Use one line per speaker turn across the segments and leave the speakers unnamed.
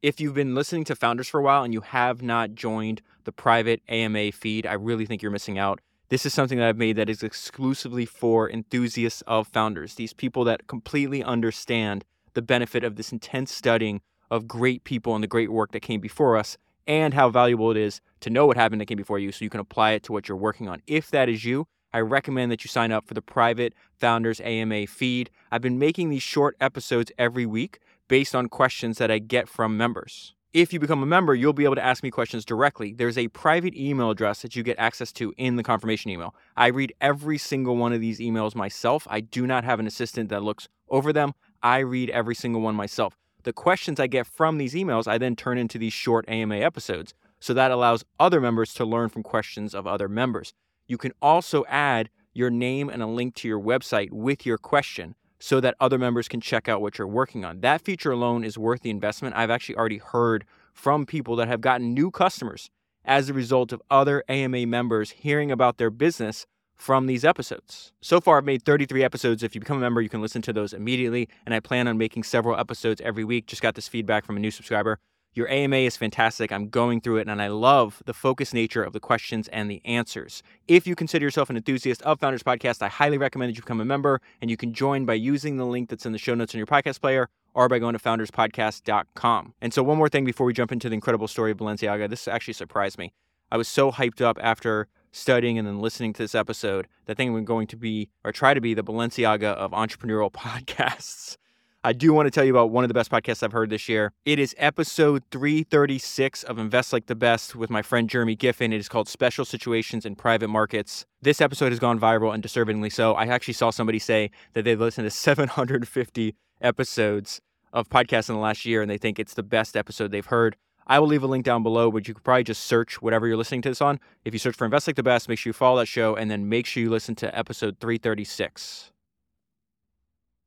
If you've been listening to Founders for a while and you have not joined the private AMA feed, I really think you're missing out. This is something that I've made that is exclusively for enthusiasts of founders, these people that completely understand the benefit of this intense studying of great people and the great work that came before us and how valuable it is to know what happened that came before you so you can apply it to what you're working on. If that is you, I recommend that you sign up for the private Founders AMA feed. I've been making these short episodes every week based on questions that I get from members. If you become a member, you'll be able to ask me questions directly. There's a private email address that you get access to in the confirmation email. I read every single one of these emails myself. I do not have an assistant that looks over them. I read every single one myself. The questions I get from these emails, I then turn into these short AMA episodes. So that allows other members to learn from questions of other members. You can also add your name and a link to your website with your question so that other members can check out what you're working on. That feature alone is worth the investment. I've actually already heard from people that have gotten new customers as a result of other AMA members hearing about their business from these episodes. So far, I've made 33 episodes. If you become a member, you can listen to those immediately. And I plan on making several episodes every week. Just got this feedback from a new subscriber. Your AMA is fantastic. I'm going through it and I love the focused nature of the questions and the answers. If you consider yourself an enthusiast of Founders Podcast, I highly recommend that you become a member and you can join by using the link that's in the show notes on your podcast player or by going to founderspodcast.com. And so, one more thing before we jump into the incredible story of Balenciaga, this actually surprised me. I was so hyped up after studying and then listening to this episode that I think I'm going to be or try to be the Balenciaga of entrepreneurial podcasts. I do want to tell you about one of the best podcasts I've heard this year. It is episode 336 of Invest Like the Best with my friend Jeremy Giffon. It is called Special Situations in Private Markets. This episode has gone viral and deservingly so. I actually saw somebody say that they've listened to 750 episodes of podcasts in the last year and they think it's the best episode they've heard. I will leave a link down below, but you could probably just search whatever you're listening to this on. If you search for Invest Like the Best, make sure you follow that show and then make sure you listen to episode 336.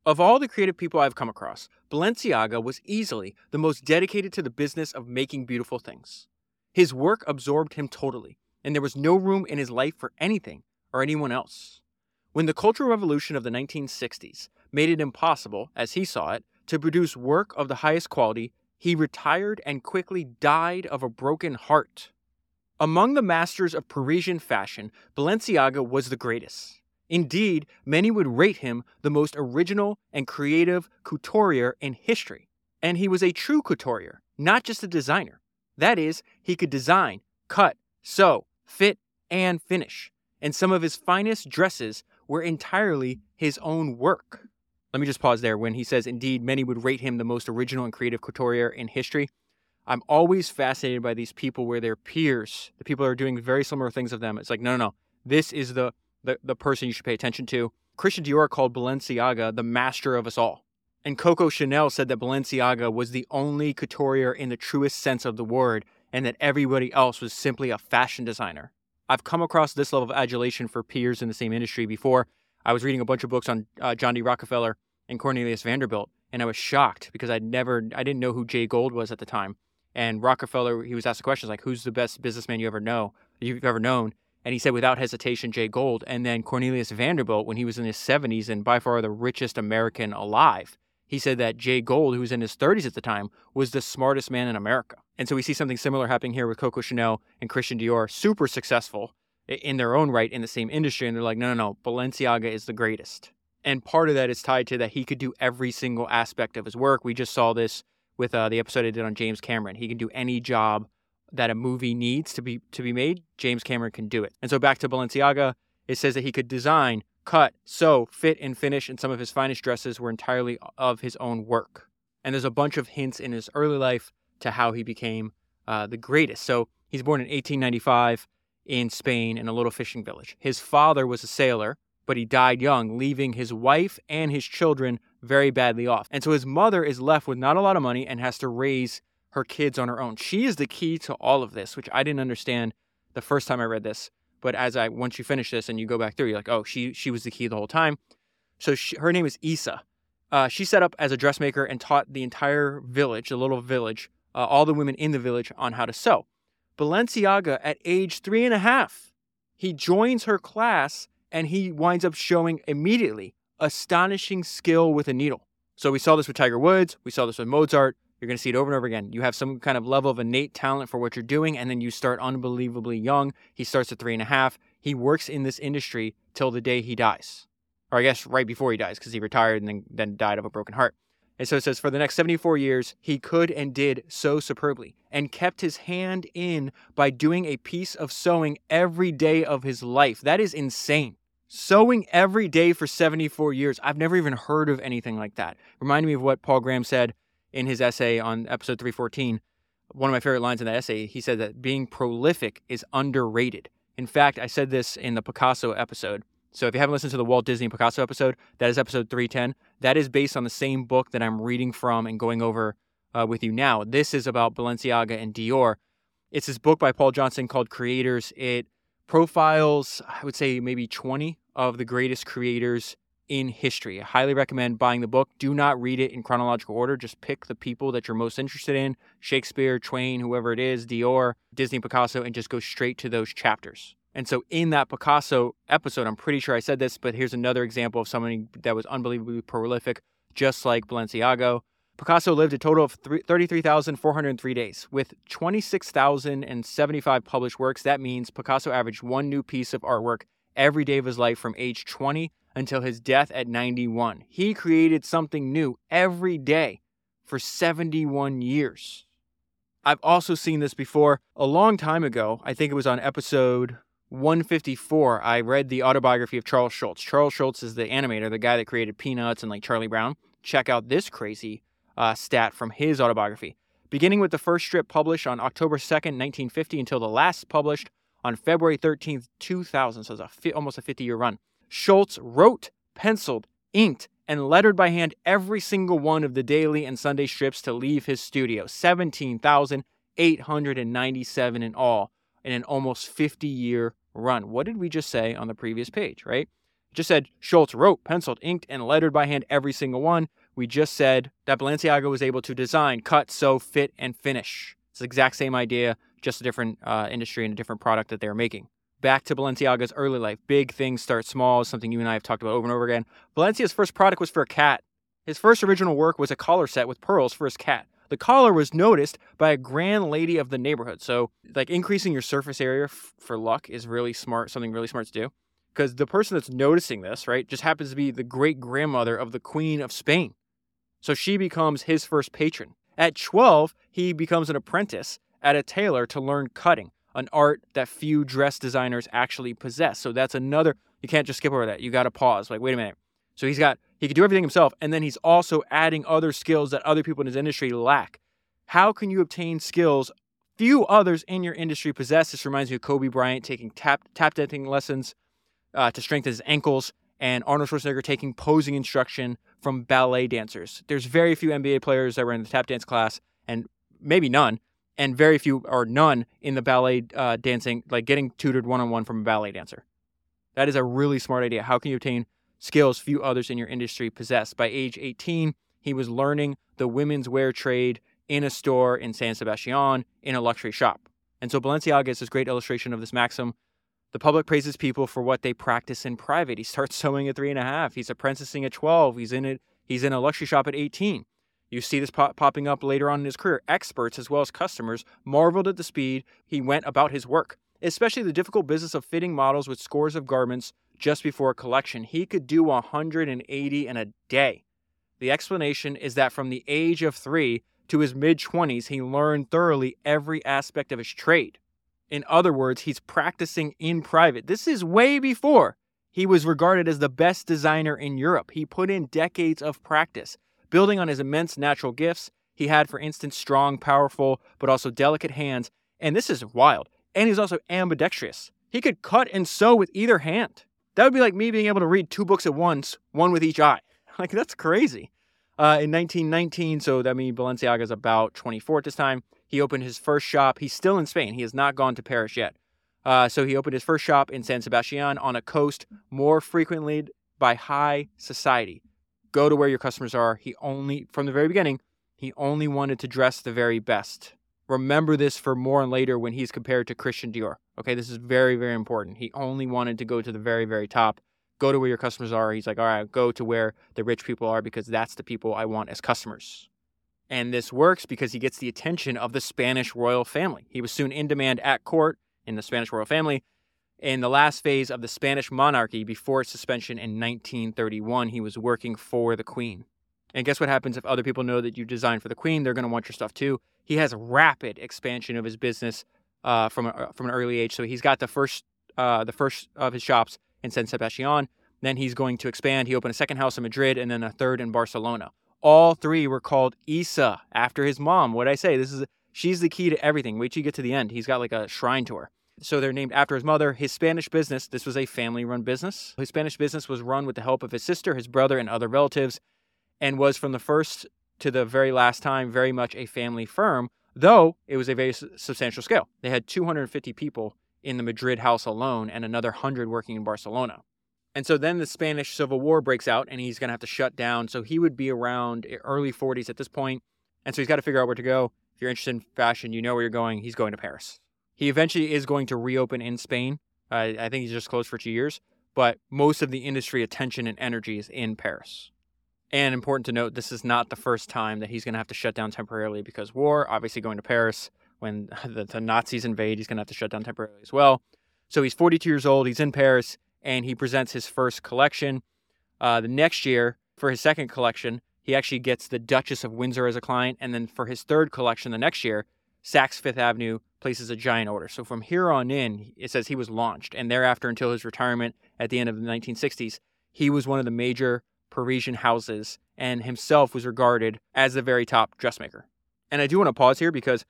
Of all the creative people I've come across, Balenciaga was easily the most dedicated to the business of making beautiful things. His work absorbed him totally, and there was no room in his life for anything or anyone else. When the Cultural Revolution of the 1960s made it impossible, as he saw it, to produce work of the highest quality, he retired and quickly died of a broken heart. Among the masters of Parisian fashion, Balenciaga was the greatest. Indeed, many would rate him the most original and creative couturier in history. And he was a true couturier, not just a designer. That is, he could design, cut, sew, fit, and finish. And some of his finest dresses were entirely his own work. Let me just pause there. When he says, indeed, many would rate him the most original and creative couturier in history, I'm always fascinated by these people where their peers, the people are doing very similar things of them, it's like, no, no, no. This is the the, the person you should pay attention to. Christian Dior called Balenciaga the master of us all. And Coco Chanel said that Balenciaga was the only couturier in the truest sense of the word, and that everybody else was simply a fashion designer. I've come across this level of adulation for peers in the same industry before. I was reading a bunch of books on uh, John D. Rockefeller and Cornelius Vanderbilt, and I was shocked because I'd never, I didn't know who Jay Gould was at the time. And Rockefeller, he was asked the questions like, "Who's the best businessman you ever know, you've ever known?" And he said without hesitation, Jay Gould. And then Cornelius Vanderbilt, when he was in his 70s and by far the richest American alive, he said that Jay Gould, who was in his 30s at the time, was the smartest man in America. And so we see something similar happening here with Coco Chanel and Christian Dior, super successful in their own right in the same industry. And they're like, no, no, no, Balenciaga is the greatest. And part of that is tied to that he could do every single aspect of his work. We just saw this with uh, the episode I did on James Cameron. He can do any job that a movie needs to be to be made, James Cameron can do it. And so back to Balenciaga, it says that he could design, cut, sew, fit, and finish, and some of his finest dresses were entirely of his own work. And there's a bunch of hints in his early life to how he became uh, the greatest. So he's born in 1895 in Spain in a little fishing village. His father was a sailor, but he died young, leaving his wife and his children very badly off. And so his mother is left with not a lot of money and has to raise her kids on her own. She is the key to all of this, which I didn't understand the first time I read this. But as I once you finish this and you go back through, you're like, oh, she she was the key the whole time. So she, her name is Isa. Uh, she set up as a dressmaker and taught the entire village, the little village, uh, all the women in the village on how to sew. Balenciaga, at age three and a half, he joins her class and he winds up showing immediately astonishing skill with a needle. So we saw this with Tiger Woods, we saw this with Mozart, You're going to see it over and over again. You have some kind of level of innate talent for what you're doing, and then you start unbelievably young. He starts at three and a half. He works in this industry till the day he dies, or I guess right before he dies, because he retired and then, then died of a broken heart. And so it says, for the next 74 years, he could and did so superbly and kept his hand in by doing a piece of sewing every day of his life. That is insane. Sewing every day for 74 years. I've never even heard of anything like that. Reminded me of what Paul Graham said in his essay on episode 314. One of my favorite lines in that essay, he said that being prolific is underrated. In fact, I said this in the Picasso episode. So if you haven't listened to the Walt Disney Picasso episode, that is episode 310. That is based on the same book that I'm reading from and going over uh, with you now. This is about Balenciaga and Dior. It's this book by Paul Johnson called Creators. It profiles, I would say, maybe 20 of the greatest creators in history. I highly recommend buying the book. Do not read it in chronological order. Just pick the people that you're most interested in Shakespeare, Twain, whoever it is, Dior, Disney, Picasso, and just go straight to those chapters. And so, in that Picasso episode, I'm pretty sure I said this, but here's another example of someone that was unbelievably prolific, just like Balenciaga. Picasso lived a total of 33,403 days. With 26,075 published works, that means Picasso averaged one new piece of artwork every day of his life from age 20 until his death at 91. He created something new every day for 71 years. I've also seen this before a long time ago. I think it was on episode 154. I read the autobiography of Charles Schulz. Charles Schulz is the animator, the guy that created Peanuts and like Charlie Brown. Check out this crazy uh, stat from his autobiography. Beginning with the first strip published on October 2nd, 1950, until the last published on February 13th, 2000. So it's a fi- almost a 50 year run. Schulz wrote, penciled, inked, and lettered by hand every single one of the daily and Sunday strips to leave his studio 17,897 in all in an almost 50 year run. What did we just say on the previous page, right? Just said Schulz wrote, penciled, inked, and lettered by hand every single one. We just said that Balenciaga was able to design, cut, sew, fit, and finish. It's the exact same idea, just a different uh, industry and a different product that they're making back to Balenciaga's early life. Big things start small, something you and I have talked about over and over again. Balenciaga's first product was for a cat. His first original work was a collar set with pearls for his cat. The collar was noticed by a grand lady of the neighborhood. So, like increasing your surface area f- for luck is really smart, something really smart to do. Because the person that's noticing this, right, just happens to be the great grandmother of the Queen of Spain. So she becomes his first patron. At 12, he becomes an apprentice at a tailor to learn cutting an art that few dress designers actually possess. So that's another, you can't just skip over that. You got to pause. Like, wait a minute. So he's got, he can do everything himself. And then he's also adding other skills that other people in his industry lack. How can you obtain skills few others in your industry possess? This reminds me of Kobe Bryant taking tap, tap dancing lessons uh, to strengthen his ankles and Arnold Schwarzenegger taking posing instruction from ballet dancers. There's very few NBA players that were in the tap dance class, and maybe none, and very few or none in the ballet uh, dancing, like getting tutored one on one from a ballet dancer. That is a really smart idea. How can you obtain skills few others in your industry possess? By age 18, he was learning the women's wear trade in a store in San Sebastian in a luxury shop. And so Balenciaga is this great illustration of this maxim. The public praises people for what they practice in private. He starts sewing at three and a half. He's apprenticing at 12. He's in it. He's in a luxury shop at 18. You see this pop- popping up later on in his career. Experts, as well as customers, marveled at the speed he went about his work, especially the difficult business of fitting models with scores of garments just before a collection. He could do 180 in a day. The explanation is that from the age of three to his mid 20s, he learned thoroughly every aspect of his trade. In other words, he's practicing in private. This is way before he was regarded as the best designer in Europe. He put in decades of practice. Building on his immense natural gifts, he had, for instance, strong, powerful, but also delicate hands. And this is wild. And he's also ambidextrous. He could cut and sew with either hand. That would be like me being able to read two books at once, one with each eye. Like, that's crazy. Uh, in 1919, so that means Balenciaga is about 24 at this time, he opened his first shop. He's still in Spain. He has not gone to Paris yet. Uh, so he opened his first shop in San Sebastian on a coast more frequently by high society go to where your customers are. He only, from the very beginning, he only wanted to dress the very best. Remember this for more and later when he's compared to Christian Dior. Okay, this is very, very important. He only wanted to go to the very, very top. Go to where your customers are. He's like, all right, go to where the rich people are because that's the people I want as customers. And this works because he gets the attention of the Spanish royal family. He was soon in demand at court in the Spanish royal family. In the last phase of the Spanish monarchy before its suspension in 1931, he was working for the Queen. And guess what happens if other people know that you designed for the Queen? They're going to want your stuff too. He has rapid expansion of his business uh, from a, from an early age. So he's got the first uh, the first of his shops in San Sebastian. Then he's going to expand. He opened a second house in Madrid and then a third in Barcelona. All three were called Isa after his mom. What I say? This is she's the key to everything. Wait till you get to the end. He's got like a shrine to her. So they're named after his mother. His Spanish business, this was a family run business. His Spanish business was run with the help of his sister, his brother, and other relatives, and was from the first to the very last time very much a family firm, though it was a very substantial scale. They had 250 people in the Madrid house alone and another 100 working in Barcelona. And so then the Spanish Civil War breaks out and he's going to have to shut down. So he would be around eh, early 40s at this point. And so he's got to figure out where to go. If you're interested in fashion, you know where you're going. He's going to Paris. He eventually is going to reopen in Spain. Uh, I think he's just closed for two years, but most of the industry attention and energy is in Paris. And important to note, this is not the first time that he's going to have to shut down temporarily because war. Obviously, going to Paris when the, the Nazis invade, he's going to have to shut down temporarily as well. So he's 42 years old. He's in Paris and he presents his first collection. Uh, the next year, for his second collection, he actually gets the Duchess of Windsor as a client. And then for his third collection the next year, Saks Fifth Avenue places a giant order. So from here on in, it says he was launched. And thereafter, until his retirement at the end of the 1960s, he was one of the major Parisian houses and himself was regarded as the very top dressmaker. And I do want to pause here because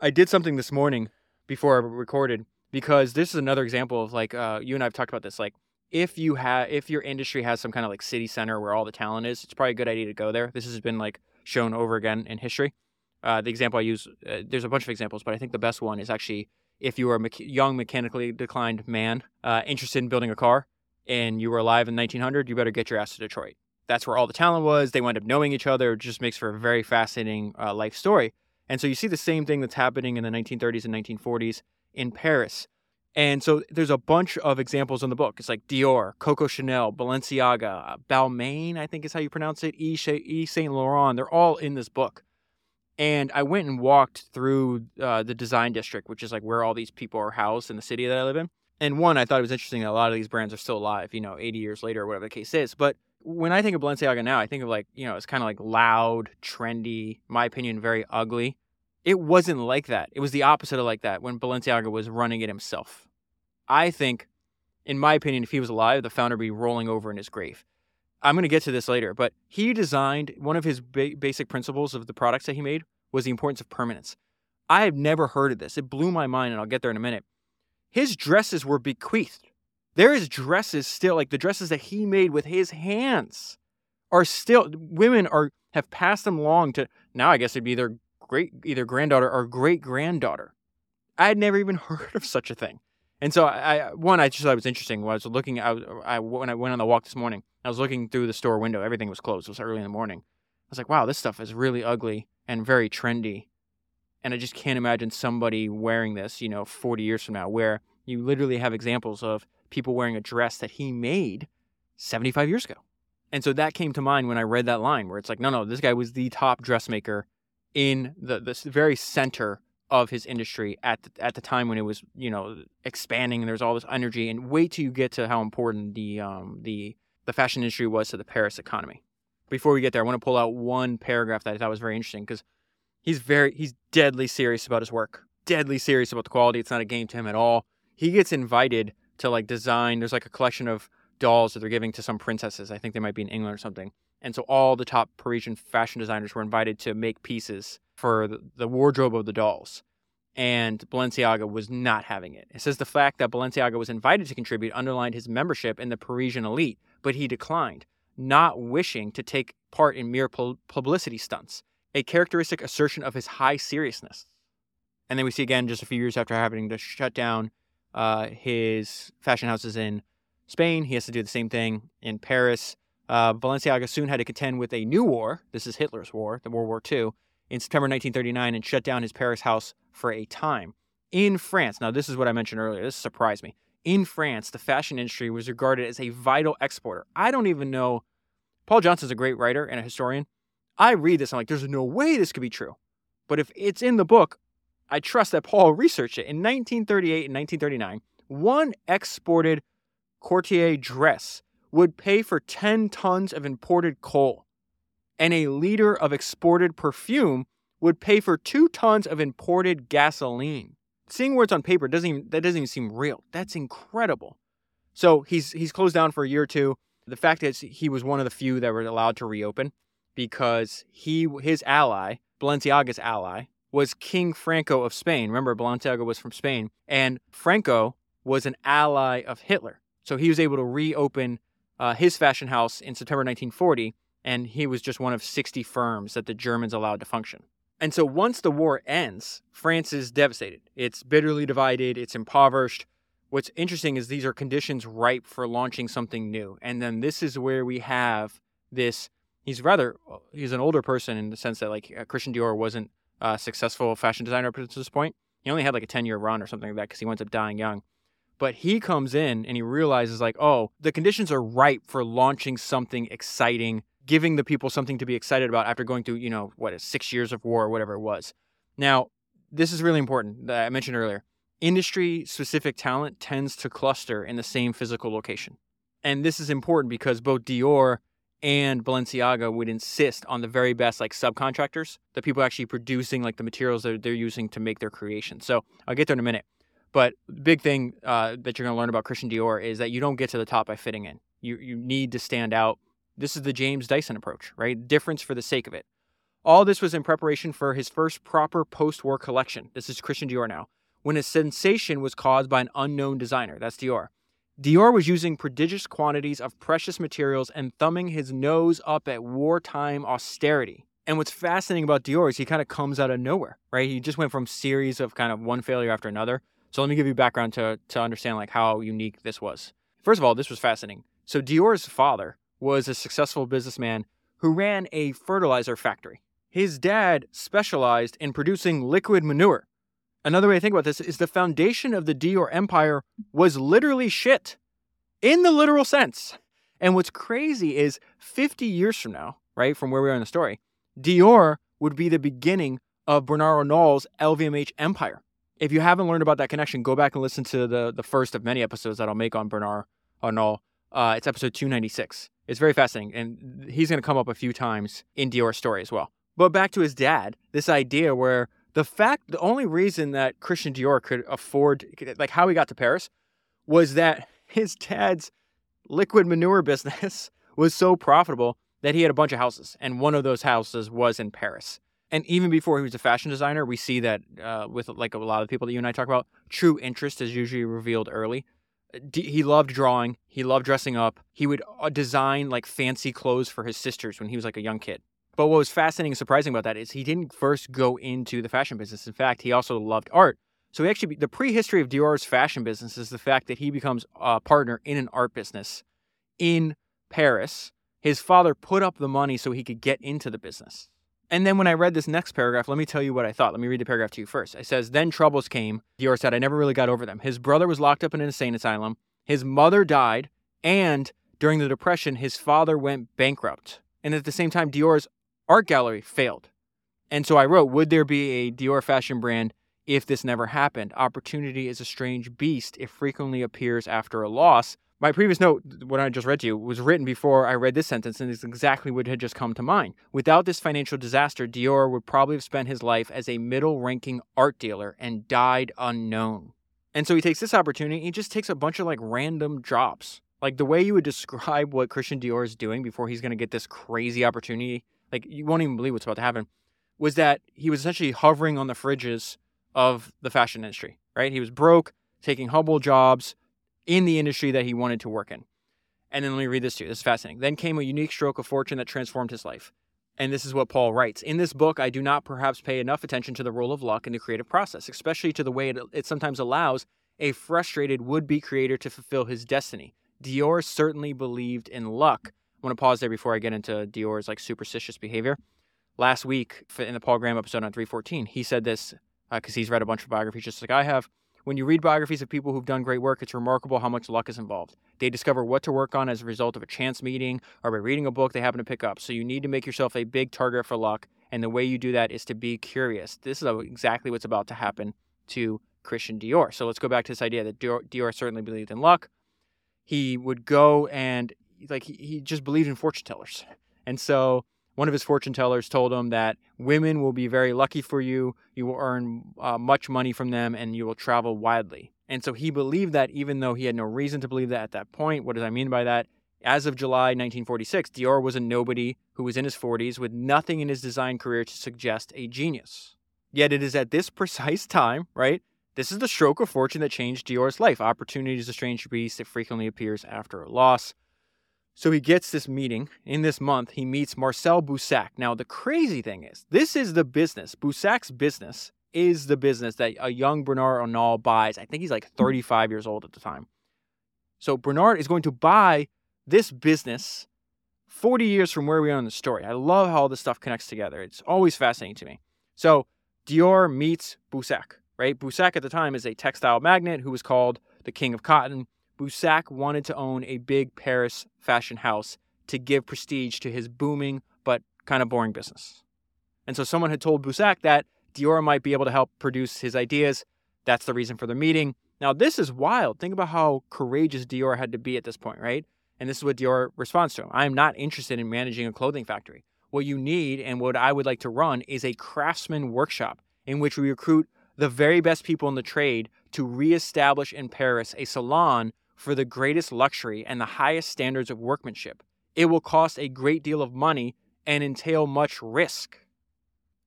I did something this morning before I recorded because this is another example of like uh, you and I've talked about this. Like if you have if your industry has some kind of like city center where all the talent is, it's probably a good idea to go there. This has been like shown over again in history. Uh, the example I use, uh, there's a bunch of examples, but I think the best one is actually if you are a me- young mechanically declined man uh, interested in building a car and you were alive in 1900, you better get your ass to Detroit. That's where all the talent was. They wind up knowing each other. It just makes for a very fascinating uh, life story. And so you see the same thing that's happening in the 1930s and 1940s in Paris. And so there's a bunch of examples in the book. It's like Dior, Coco Chanel, Balenciaga, Balmain, I think is how you pronounce it, Yves Saint Laurent. They're all in this book. And I went and walked through uh, the design district, which is like where all these people are housed in the city that I live in. And one, I thought it was interesting that a lot of these brands are still alive, you know, 80 years later or whatever the case is. But when I think of Balenciaga now, I think of like, you know, it's kind of like loud, trendy, my opinion, very ugly. It wasn't like that. It was the opposite of like that when Balenciaga was running it himself. I think, in my opinion, if he was alive, the founder would be rolling over in his grave. I'm going to get to this later, but he designed one of his ba- basic principles of the products that he made was the importance of permanence. I have never heard of this. It blew my mind, and I'll get there in a minute. His dresses were bequeathed. There is dresses still, like the dresses that he made with his hands, are still women are have passed them along to now. I guess it'd be their great either granddaughter or great granddaughter. I had never even heard of such a thing. And so I, one, I just thought it was interesting. Was looking, I, I when I went on the walk this morning, I was looking through the store window. Everything was closed. It was early in the morning. I was like, wow, this stuff is really ugly and very trendy. And I just can't imagine somebody wearing this, you know, 40 years from now, where you literally have examples of people wearing a dress that he made 75 years ago. And so that came to mind when I read that line where it's like, no, no, this guy was the top dressmaker in the this very center of his industry at the, at the time when it was you know expanding and there's all this energy and wait till you get to how important the um the the fashion industry was to the Paris economy. Before we get there, I want to pull out one paragraph that I thought was very interesting because he's very he's deadly serious about his work, deadly serious about the quality. It's not a game to him at all. He gets invited to like design. There's like a collection of dolls that they're giving to some princesses. I think they might be in England or something. And so all the top Parisian fashion designers were invited to make pieces for the wardrobe of the dolls. And Balenciaga was not having it. It says the fact that Balenciaga was invited to contribute underlined his membership in the Parisian elite, but he declined, not wishing to take part in mere publicity stunts, a characteristic assertion of his high seriousness. And then we see again just a few years after having to shut down uh, his fashion houses in Spain, he has to do the same thing in Paris. Uh, Balenciaga soon had to contend with a new war. This is Hitler's war, the World War II, in September 1939 and shut down his Paris house for a time. In France, now this is what I mentioned earlier, this surprised me. In France, the fashion industry was regarded as a vital exporter. I don't even know. Paul Johnson's a great writer and a historian. I read this, I'm like, there's no way this could be true. But if it's in the book, I trust that Paul researched it. In 1938 and 1939, one exported Couturier dress would pay for 10 tons of imported coal, and a liter of exported perfume would pay for two tons of imported gasoline. Seeing words on paper doesn't even that doesn't even seem real. That's incredible. So he's he's closed down for a year or two. The fact is he was one of the few that were allowed to reopen because he his ally, Balenciaga's ally, was King Franco of Spain. Remember, Balenciaga was from Spain, and Franco was an ally of Hitler. So he was able to reopen uh, his fashion house in September 1940, and he was just one of 60 firms that the Germans allowed to function. And so once the war ends, France is devastated. It's bitterly divided, it's impoverished. What's interesting is these are conditions ripe for launching something new. And then this is where we have this he's rather he's an older person in the sense that like uh, Christian Dior wasn't a successful fashion designer up to this point. He only had like a 10 year run or something like that because he winds up dying young. But he comes in and he realizes like, oh, the conditions are ripe for launching something exciting giving the people something to be excited about after going through, you know, what, six years of war or whatever it was. Now, this is really important that I mentioned earlier. Industry specific talent tends to cluster in the same physical location. And this is important because both Dior and Balenciaga would insist on the very best like subcontractors, the people actually producing like the materials that they're using to make their creation. So I'll get there in a minute. But big thing uh, that you're going to learn about Christian Dior is that you don't get to the top by fitting in. You you need to stand out this is the James Dyson approach, right? Difference for the sake of it. All this was in preparation for his first proper post war collection. This is Christian Dior now, when a sensation was caused by an unknown designer. That's Dior. Dior was using prodigious quantities of precious materials and thumbing his nose up at wartime austerity. And what's fascinating about Dior is he kind of comes out of nowhere, right? He just went from series of kind of one failure after another. So let me give you background to, to understand like how unique this was. First of all, this was fascinating. So Dior's father was a successful businessman who ran a fertilizer factory. His dad specialized in producing liquid manure. Another way to think about this is the foundation of the Dior empire was literally shit, in the literal sense. And what's crazy is 50 years from now, right, from where we are in the story, Dior would be the beginning of Bernard Arnault's LVMH empire. If you haven't learned about that connection, go back and listen to the, the first of many episodes that I'll make on Bernard Arnault. Uh, it's episode 296. It's very fascinating, and he's going to come up a few times in Dior's story as well. But back to his dad, this idea where the fact, the only reason that Christian Dior could afford, like how he got to Paris, was that his dad's liquid manure business was so profitable that he had a bunch of houses, and one of those houses was in Paris. And even before he was a fashion designer, we see that uh, with like a lot of people that you and I talk about, true interest is usually revealed early he loved drawing. He loved dressing up. He would uh, design like fancy clothes for his sisters when he was like a young kid. But what was fascinating and surprising about that is he didn't first go into the fashion business. In fact, he also loved art. So he actually, the prehistory of Dior's fashion business is the fact that he becomes a partner in an art business in Paris. His father put up the money so he could get into the business. And then when I read this next paragraph, let me tell you what I thought. Let me read the paragraph to you first. It says, Then troubles came. Dior said, I never really got over them. His brother was locked up in an insane asylum. His mother died. And during the Depression, his father went bankrupt. And at the same time, Dior's art gallery failed. And so I wrote, Would there be a Dior fashion brand if this never happened? Opportunity is a strange beast. It frequently appears after a loss. My previous note, what I just read to you, was written before I read this sentence, and it's exactly what had just come to mind. Without this financial disaster, Dior would probably have spent his life as a middle ranking art dealer and died unknown. And so he takes this opportunity, he just takes a bunch of like random jobs. Like the way you would describe what Christian Dior is doing before he's going to get this crazy opportunity, like you won't even believe what's about to happen, was that he was essentially hovering on the fridges of the fashion industry, right? He was broke, taking humble jobs, in the industry that he wanted to work in. And then let me read this to you. This is fascinating. Then came a unique stroke of fortune that transformed his life. And this is what Paul writes. In this book, I do not perhaps pay enough attention to the role of luck in the creative process, especially to the way it, it sometimes allows a frustrated would be creator to fulfill his destiny. Dior certainly believed in luck. I want to pause there before I get into Dior's like superstitious behavior. Last week in the Paul Graham episode on 314, he said this because uh, he's read a bunch of biographies just like I have When you read biographies of people who've done great work, it's remarkable how much luck is involved. They discover what to work on as a result of a chance meeting or by reading a book they happen to pick up. So you need to make yourself a big target for luck. And the way you do that is to be curious. This is exactly what's about to happen to Christian Dior. So let's go back to this idea that Dior, Dior certainly believed in luck. He would go and like he, he just believed in fortune tellers. And so one of his fortune tellers told him that women will be very lucky for you. You will earn uh, much money from them and you will travel widely. And so he believed that even though he had no reason to believe that at that point. What does I mean by that? As of July 1946, Dior was a nobody who was in his 40s with nothing in his design career to suggest a genius. Yet it is at this precise time, right? This is the stroke of fortune that changed Dior's life. Opportunity is a strange beast. It frequently appears after a loss. So he gets this meeting in this month. He meets Marcel Boussac. Now, the crazy thing is, this is the business. Boussac's business is the business that a young Bernard Arnault buys. I think he's like hmm. 35 years old at the time. So Bernard is going to buy this business 40 years from where we are in the story. I love how all this stuff connects together. It's always fascinating to me. So Dior meets Boussac, right? Boussac at the time is a textile magnate who was called the king of cotton. Boussac wanted to own a big Paris fashion house to give prestige to his booming but kind of boring business. And so someone had told Boussac that Dior might be able to help produce his ideas. That's the reason for the meeting. Now, this is wild. Think about how courageous Dior had to be at this point, right? And this is what Dior responds to him I am not interested in managing a clothing factory. What you need and what I would like to run is a craftsman workshop in which we recruit the very best people in the trade to reestablish in Paris a salon for the greatest luxury and the highest standards of workmanship. It will cost a great deal of money and entail much risk.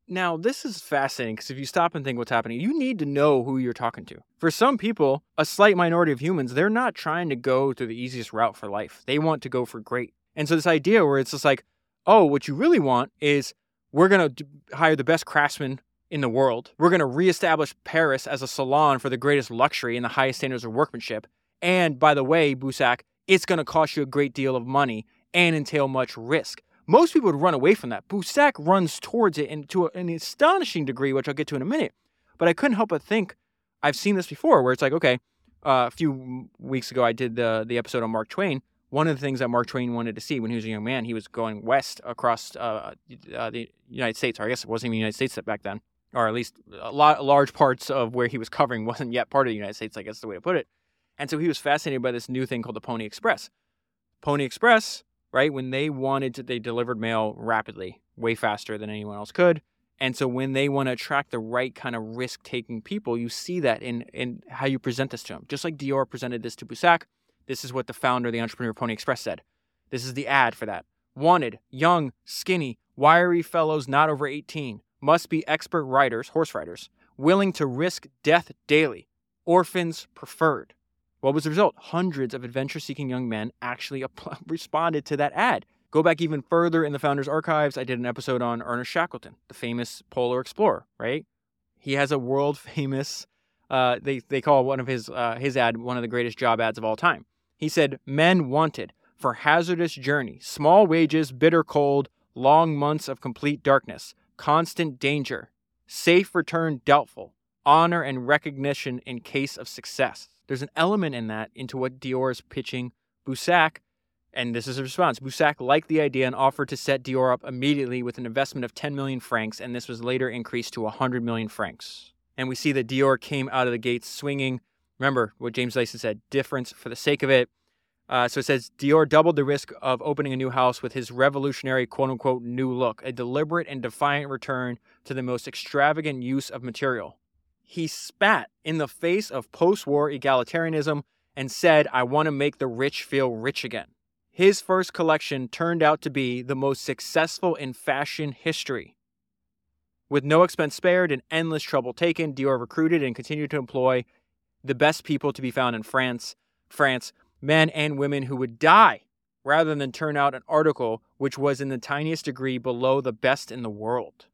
Now, this is fascinating because if you stop and think what's happening, you need to know who you're talking to. For some people, a slight minority of humans, they're not trying to go to the easiest route for life. They want to go for great. And so, this idea where it's just like, oh, what you really want is we're going to hire the best craftsmen in the world. We're going to reestablish Paris as a salon for the greatest luxury and the highest standards of workmanship. And by the way, Boussac, it's going to cost you a great deal of money and entail much risk. Most people would run away from that. Boussac runs towards it and to an astonishing degree, which I'll get to in a minute. But I couldn't help but think I've seen this before, where it's like, okay, uh, a few weeks ago I did the the episode on Mark Twain. One of the things that Mark Twain wanted to see when he was a young man, he was going west across uh, uh, the United States, or I guess it wasn't even the United States back then, or at least a lot large parts of where he was covering wasn't yet part of the United States. I guess is the way to put it. And so he was fascinated by this new thing called the Pony Express. Pony Express, right? When they wanted to, they delivered mail rapidly, way faster than anyone else could. And so when they want to attract the right kind of risk taking people, you see that in, in how you present this to them. Just like Dior presented this to Boussac, this is what the founder, the entrepreneur Pony Express said. This is the ad for that. Wanted, young, skinny, wiry fellows not over 18, must be expert riders, horse riders, willing to risk death daily, orphans preferred. What was the result? Hundreds of adventure seeking young men actually responded to that ad. Go back even further in the founder's archives. I did an episode on Ernest Shackleton, the famous polar explorer, right? He has a world famous, uh, they, they call one of his, uh, his ad one of the greatest job ads of all time. He said, Men wanted for hazardous journey, small wages, bitter cold, long months of complete darkness, constant danger, safe return doubtful, honor and recognition in case of success there's an element in that into what Dior is pitching Boussac. And this is a response. Boussac liked the idea and offered to set Dior up immediately with an investment of 10 million francs, and this was later increased to 100 million francs. And we see that Dior came out of the gates swinging. Remember what James Dyson said difference for the sake of it. Uh, so it says Dior doubled the risk of opening a new house with his revolutionary quote unquote new look, a deliberate and defiant return to the most extravagant use of material he spat in the face of post war egalitarianism and said, I want to make the rich feel rich again. His first collection turned out to be the most successful in fashion history. With no expense spared and endless trouble taken, Dior recruited and continued to employ the best people to be found in France, France, men and women who would die rather than turn out an article which was in the tiniest degree below the best in the world.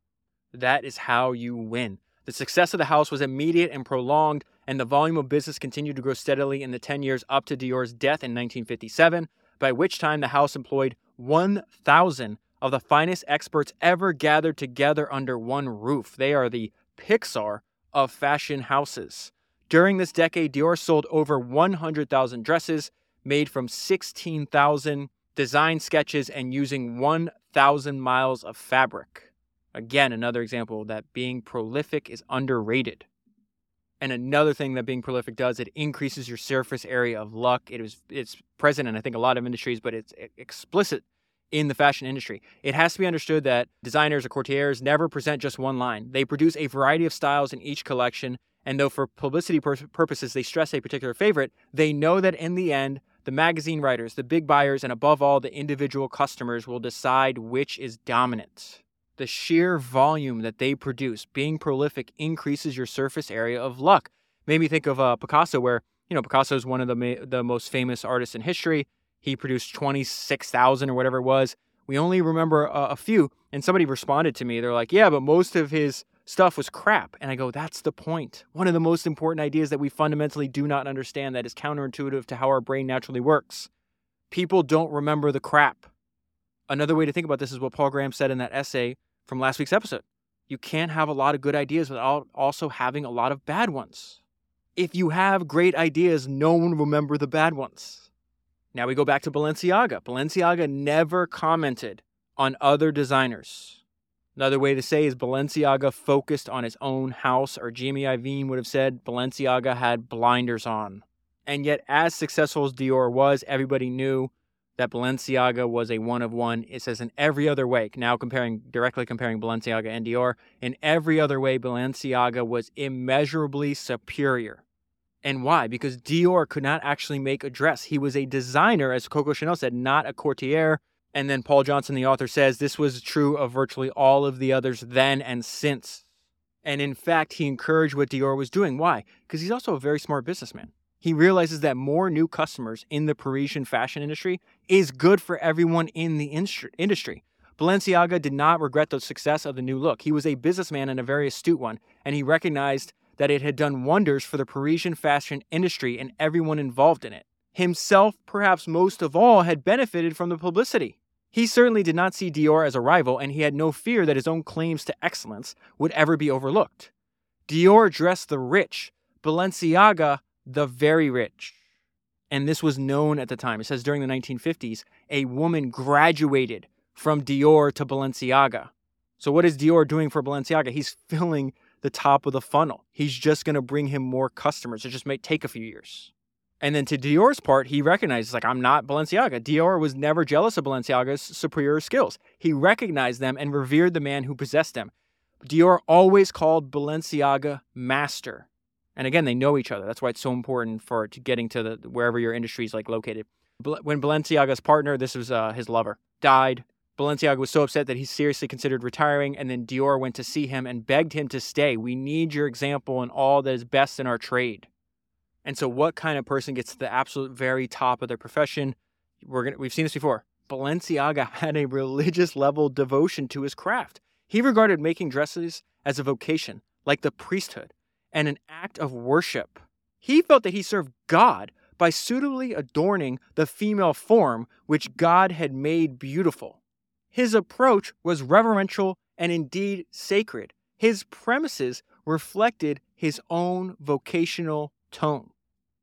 That is how you win. The success of the house was immediate and prolonged, and the volume of business continued to grow steadily in the 10 years up to Dior's death in 1957, by which time the house employed 1,000 of the finest experts ever gathered together under one roof. They are the Pixar of fashion houses. During this decade, Dior sold over 100,000 dresses made from 16,000 design sketches and using 1,000 miles of fabric. Again, another example that being prolific is underrated. And another thing that being prolific does, it increases your surface area of luck. It is it's present in I think a lot of industries, but it's explicit in the fashion industry. It has to be understood that designers or couturiers never present just one line. They produce a variety of styles in each collection, and though for publicity pur- purposes they stress a particular favorite, they know that in the end, the magazine writers, the big buyers, and above all, the individual customers will decide which is dominant. The sheer volume that they produce, being prolific, increases your surface area of luck. Made me think of uh, Picasso, where you know Picasso is one of the ma- the most famous artists in history. He produced twenty six thousand or whatever it was. We only remember a, a few, and somebody responded to me. They're like, "Yeah, but most of his stuff was crap." And I go, "That's the point. One of the most important ideas that we fundamentally do not understand that is counterintuitive to how our brain naturally works. People don't remember the crap." Another way to think about this is what Paul Graham said in that essay from last week's episode. You can't have a lot of good ideas without also having a lot of bad ones. If you have great ideas, no one will remember the bad ones. Now we go back to Balenciaga. Balenciaga never commented on other designers. Another way to say is Balenciaga focused on his own house, or Jimmy Iovine would have said Balenciaga had blinders on. And yet, as successful as Dior was, everybody knew that Balenciaga was a one of one. It says in every other way, now comparing directly comparing Balenciaga and Dior, in every other way, Balenciaga was immeasurably superior. And why? Because Dior could not actually make a dress. He was a designer, as Coco Chanel said, not a couturier. And then Paul Johnson, the author, says this was true of virtually all of the others then and since. And in fact, he encouraged what Dior was doing. Why? Because he's also a very smart businessman. He realizes that more new customers in the Parisian fashion industry is good for everyone in the industry. Balenciaga did not regret the success of the new look. He was a businessman and a very astute one, and he recognized that it had done wonders for the Parisian fashion industry and everyone involved in it. Himself, perhaps most of all, had benefited from the publicity. He certainly did not see Dior as a rival, and he had no fear that his own claims to excellence would ever be overlooked. Dior dressed the rich, Balenciaga the very rich. And this was known at the time. It says during the 1950s, a woman graduated from Dior to Balenciaga. So, what is Dior doing for Balenciaga? He's filling the top of the funnel. He's just going to bring him more customers. It just may take a few years. And then to Dior's part, he recognizes, like, I'm not Balenciaga. Dior was never jealous of Balenciaga's superior skills. He recognized them and revered the man who possessed them. Dior always called Balenciaga master. And again, they know each other. That's why it's so important for to getting to the wherever your industry is like located. When Balenciaga's partner, this was uh, his lover, died, Balenciaga was so upset that he seriously considered retiring, and then Dior went to see him and begged him to stay. We need your example and all that is best in our trade. And so, what kind of person gets to the absolute very top of their profession? We're gonna, we've seen this before. Balenciaga had a religious level devotion to his craft. He regarded making dresses as a vocation, like the priesthood and an act of worship. He felt that he served God by suitably adorning the female form which God had made beautiful. His approach was reverential and indeed sacred. His premises reflected his own vocational tone.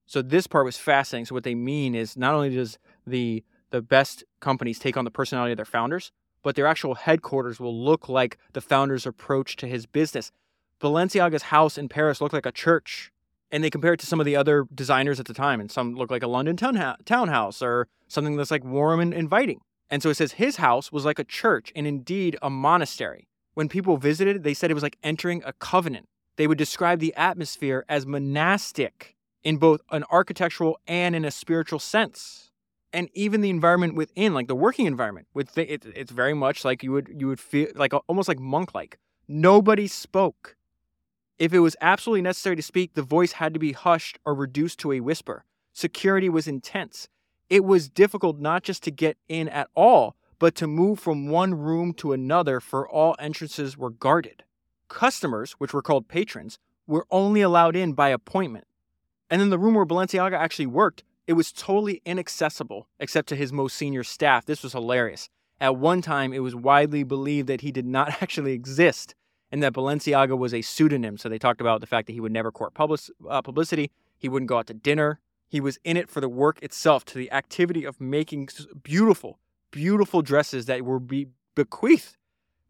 So this part was fascinating. So what they mean is not only does the the best companies take on the personality of their founders, but their actual headquarters will look like the founder's approach to his business. Balenciaga's house in Paris looked like a church. And they compare it to some of the other designers at the time, and some look like a London townhouse or something that's like warm and inviting. And so it says his house was like a church and indeed a monastery. When people visited, they said it was like entering a covenant. They would describe the atmosphere as monastic in both an architectural and in a spiritual sense. And even the environment within, like the working environment, with it, it's very much like you would you would feel like almost like monk like. Nobody spoke. If it was absolutely necessary to speak, the voice had to be hushed or reduced to a whisper. Security was intense. It was difficult not just to get in at all, but to move from one room to another, for all entrances were guarded. Customers, which were called patrons, were only allowed in by appointment. And then the room where Balenciaga actually worked, it was totally inaccessible except to his most senior staff. This was hilarious. At one time, it was widely believed that he did not actually exist and that Balenciaga was a pseudonym. So they talked about the fact that he would never court public, uh, publicity, he wouldn't go out to dinner. He was in it for the work itself, to the activity of making beautiful, beautiful dresses that were be bequeathed,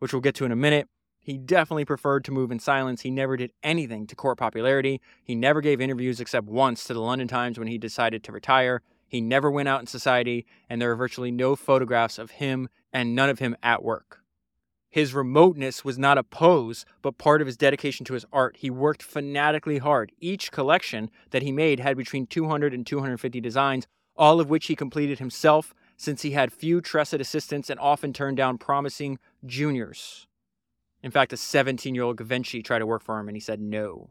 which we'll get to in a minute. He definitely preferred to move in silence. He never did anything to court popularity. He never gave interviews except once to the London Times when he decided to retire. He never went out in society, and there are virtually no photographs of him and none of him at work. His remoteness was not a pose, but part of his dedication to his art. He worked fanatically hard. Each collection that he made had between 200 and 250 designs, all of which he completed himself, since he had few trusted assistants and often turned down promising juniors. In fact, a 17 year old Givenchy tried to work for him and he said no.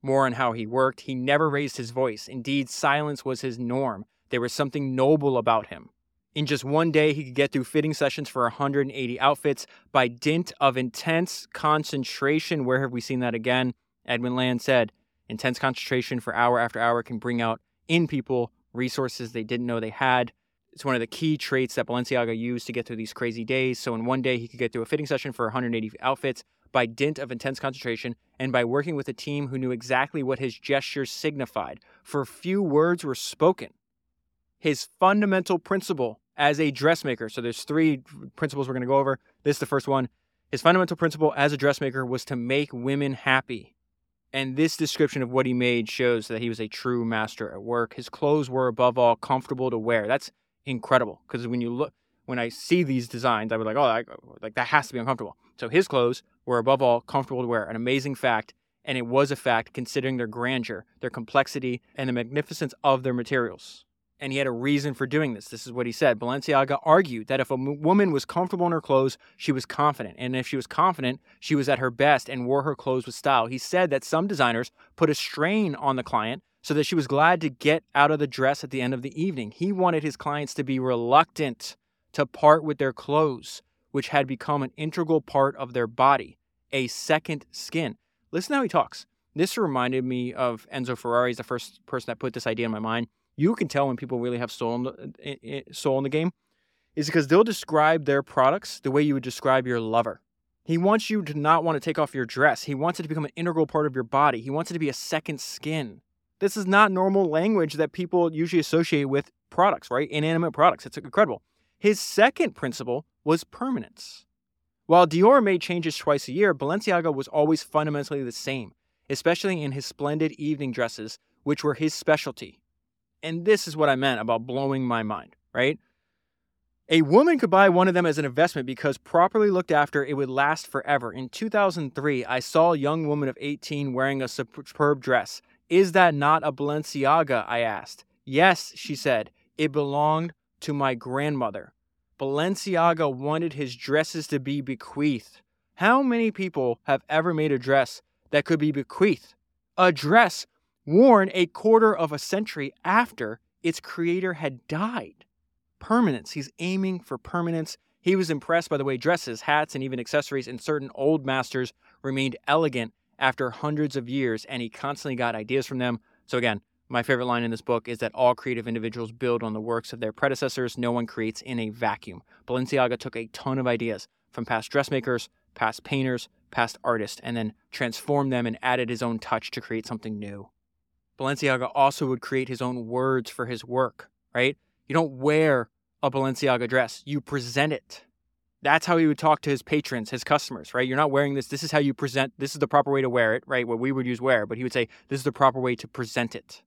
More on how he worked. He never raised his voice. Indeed, silence was his norm. There was something noble about him. In just one day, he could get through fitting sessions for 180 outfits by dint of intense concentration. Where have we seen that again? Edwin Land said, intense concentration for hour after hour can bring out in people resources they didn't know they had. It's one of the key traits that Balenciaga used to get through these crazy days. So in one day, he could get through a fitting session for 180 outfits by dint of intense concentration and by working with a team who knew exactly what his gestures signified. For few words were spoken. His fundamental principle as a dressmaker, so there's three principles we're going to go over. This is the first one. His fundamental principle as a dressmaker was to make women happy. And this description of what he made shows that he was a true master at work. His clothes were above all comfortable to wear. That's incredible because when you look when I see these designs, I was like, oh, I, like that has to be uncomfortable. So his clothes were above all comfortable to wear, an amazing fact, and it was a fact considering their grandeur, their complexity, and the magnificence of their materials. And he had a reason for doing this. This is what he said. Balenciaga argued that if a woman was comfortable in her clothes, she was confident. And if she was confident, she was at her best and wore her clothes with style. He said that some designers put a strain on the client so that she was glad to get out of the dress at the end of the evening. He wanted his clients to be reluctant to part with their clothes, which had become an integral part of their body, a second skin. Listen how he talks. This reminded me of Enzo Ferrari, the first person that put this idea in my mind. You can tell when people really have soul in the, soul in the game, is because they'll describe their products the way you would describe your lover. He wants you to not want to take off your dress. He wants it to become an integral part of your body. He wants it to be a second skin. This is not normal language that people usually associate with products, right? Inanimate products. It's incredible. His second principle was permanence. While Dior made changes twice a year, Balenciaga was always fundamentally the same, especially in his splendid evening dresses, which were his specialty. And this is what I meant about blowing my mind, right? A woman could buy one of them as an investment because properly looked after, it would last forever. In 2003, I saw a young woman of 18 wearing a superb dress. Is that not a Balenciaga? I asked. Yes, she said. It belonged to my grandmother. Balenciaga wanted his dresses to be bequeathed. How many people have ever made a dress that could be bequeathed? A dress worn a quarter of a century after its creator had died. Permanence. He's aiming for permanence. He was impressed by the way dresses, hats, and even accessories in certain old masters remained elegant after hundreds of years, and he constantly got ideas from them. So, again, my favorite line in this book is that all creative individuals build on the works of their predecessors. No one creates in a vacuum. Balenciaga took a ton of ideas from past dressmakers, past painters, past artists, and then transformed them and added his own touch to create something new. Balenciaga also would create his own words for his work, right? You don't wear a Balenciaga dress, you present it. That's how he would talk to his patrons, his customers, right? You're not wearing this. This is how you present. This is the proper way to wear it, right? What we would use wear, but he would say, this is the proper way to present it.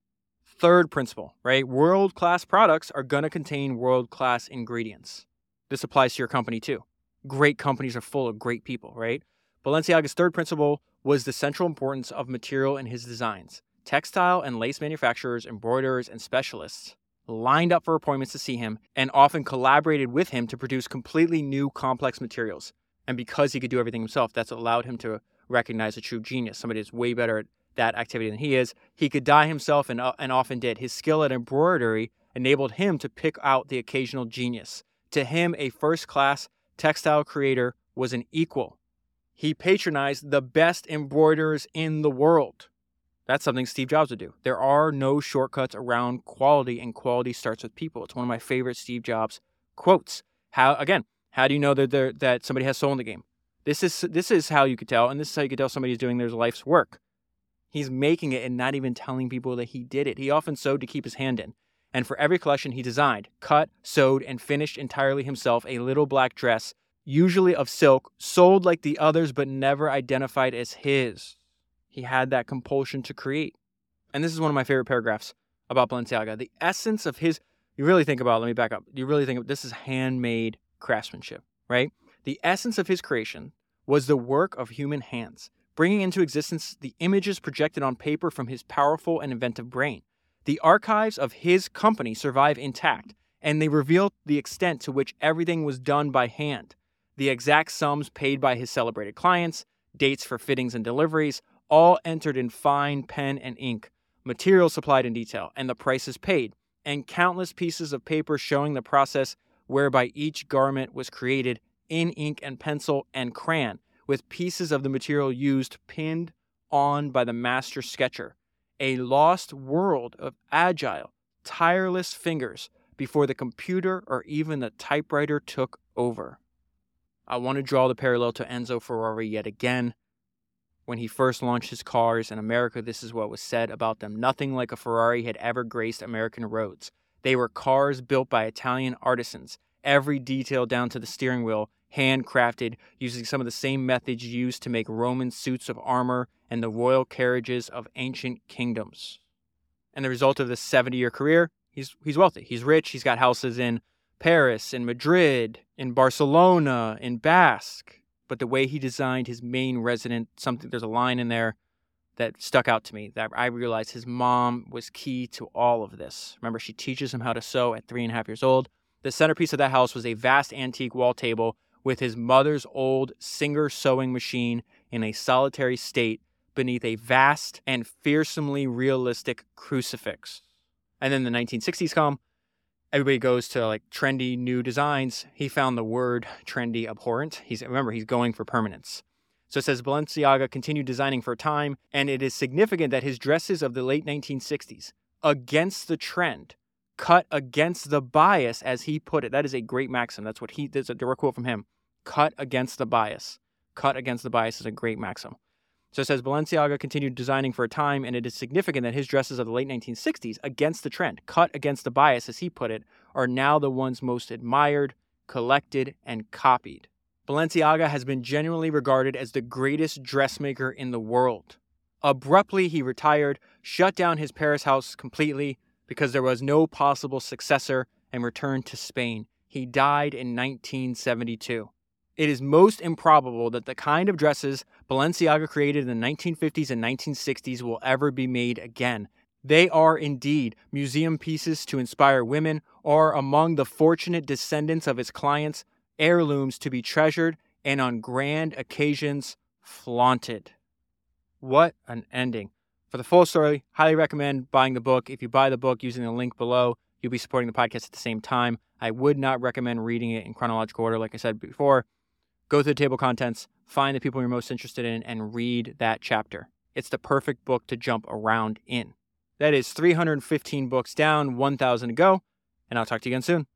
Third principle, right? World class products are going to contain world class ingredients. This applies to your company too. Great companies are full of great people, right? Balenciaga's third principle was the central importance of material in his designs. Textile and lace manufacturers, embroiderers, and specialists lined up for appointments to see him, and often collaborated with him to produce completely new complex materials. And because he could do everything himself, that's allowed him to recognize a true genius, somebody that's way better at that activity than he is. He could dye himself and, uh, and often did. His skill at embroidery enabled him to pick out the occasional genius. To him, a first class textile creator was an equal. He patronized the best embroiderers in the world. That's something Steve Jobs would do. There are no shortcuts around quality, and quality starts with people. It's one of my favorite Steve Jobs quotes. How again? How do you know that that somebody has soul in the game? This is this is how you could tell, and this is how you could tell somebody's doing their life's work. He's making it and not even telling people that he did it. He often sewed to keep his hand in. And for every collection he designed, cut, sewed, and finished entirely himself a little black dress, usually of silk, sold like the others but never identified as his. He had that compulsion to create. And this is one of my favorite paragraphs about Balenciaga. The essence of his, you really think about, let me back up. You really think of this is handmade craftsmanship, right? The essence of his creation was the work of human hands bringing into existence the images projected on paper from his powerful and inventive brain. The archives of his company survive intact, and they reveal the extent to which everything was done by hand. The exact sums paid by his celebrated clients, dates for fittings and deliveries, all entered in fine pen and ink, materials supplied in detail, and the prices paid, and countless pieces of paper showing the process whereby each garment was created in ink and pencil and crayon, with pieces of the material used pinned on by the master sketcher, a lost world of agile, tireless fingers before the computer or even the typewriter took over. I want to draw the parallel to Enzo Ferrari yet again. When he first launched his cars in America, this is what was said about them. Nothing like a Ferrari had ever graced American roads. They were cars built by Italian artisans, every detail down to the steering wheel handcrafted using some of the same methods used to make Roman suits of armor and the royal carriages of ancient kingdoms. And the result of this 70 year career, he's, he's wealthy. He's rich. He's got houses in Paris, in Madrid, in Barcelona, in Basque. But the way he designed his main resident, something there's a line in there that stuck out to me that I realized his mom was key to all of this. Remember, she teaches him how to sew at three and a half years old. The centerpiece of that house was a vast antique wall table with his mother's old Singer sewing machine in a solitary state beneath a vast and fearsomely realistic crucifix. And then the 1960s come. Everybody goes to like trendy new designs. He found the word trendy abhorrent. He's remember he's going for permanence. So it says Balenciaga continued designing for a time, and it is significant that his dresses of the late 1960s, against the trend, cut against the bias, as he put it. That is a great maxim. That's what he. There's a direct quote from him cut against the bias. Cut against the bias is a great maxim. So it says Balenciaga continued designing for a time, and it is significant that his dresses of the late 1960s, against the trend, cut against the bias, as he put it, are now the ones most admired, collected, and copied. Balenciaga has been genuinely regarded as the greatest dressmaker in the world. Abruptly, he retired, shut down his Paris house completely because there was no possible successor, and returned to Spain. He died in 1972 it is most improbable that the kind of dresses Balenciaga created in the 1950s and 1960s will ever be made again. They are indeed museum pieces to inspire women, or among the fortunate descendants of his clients, heirlooms to be treasured and on grand occasions flaunted. What an ending. For the full story, highly recommend buying the book. If you buy the book using the link below, you'll be supporting the podcast at the same time. I would not recommend reading it in chronological order, like I said before go through the table contents, find the people you're most interested in, and read that chapter. It's the perfect book to jump around in. That is 315 books down, 1,000 to go, and I'll talk to you again soon.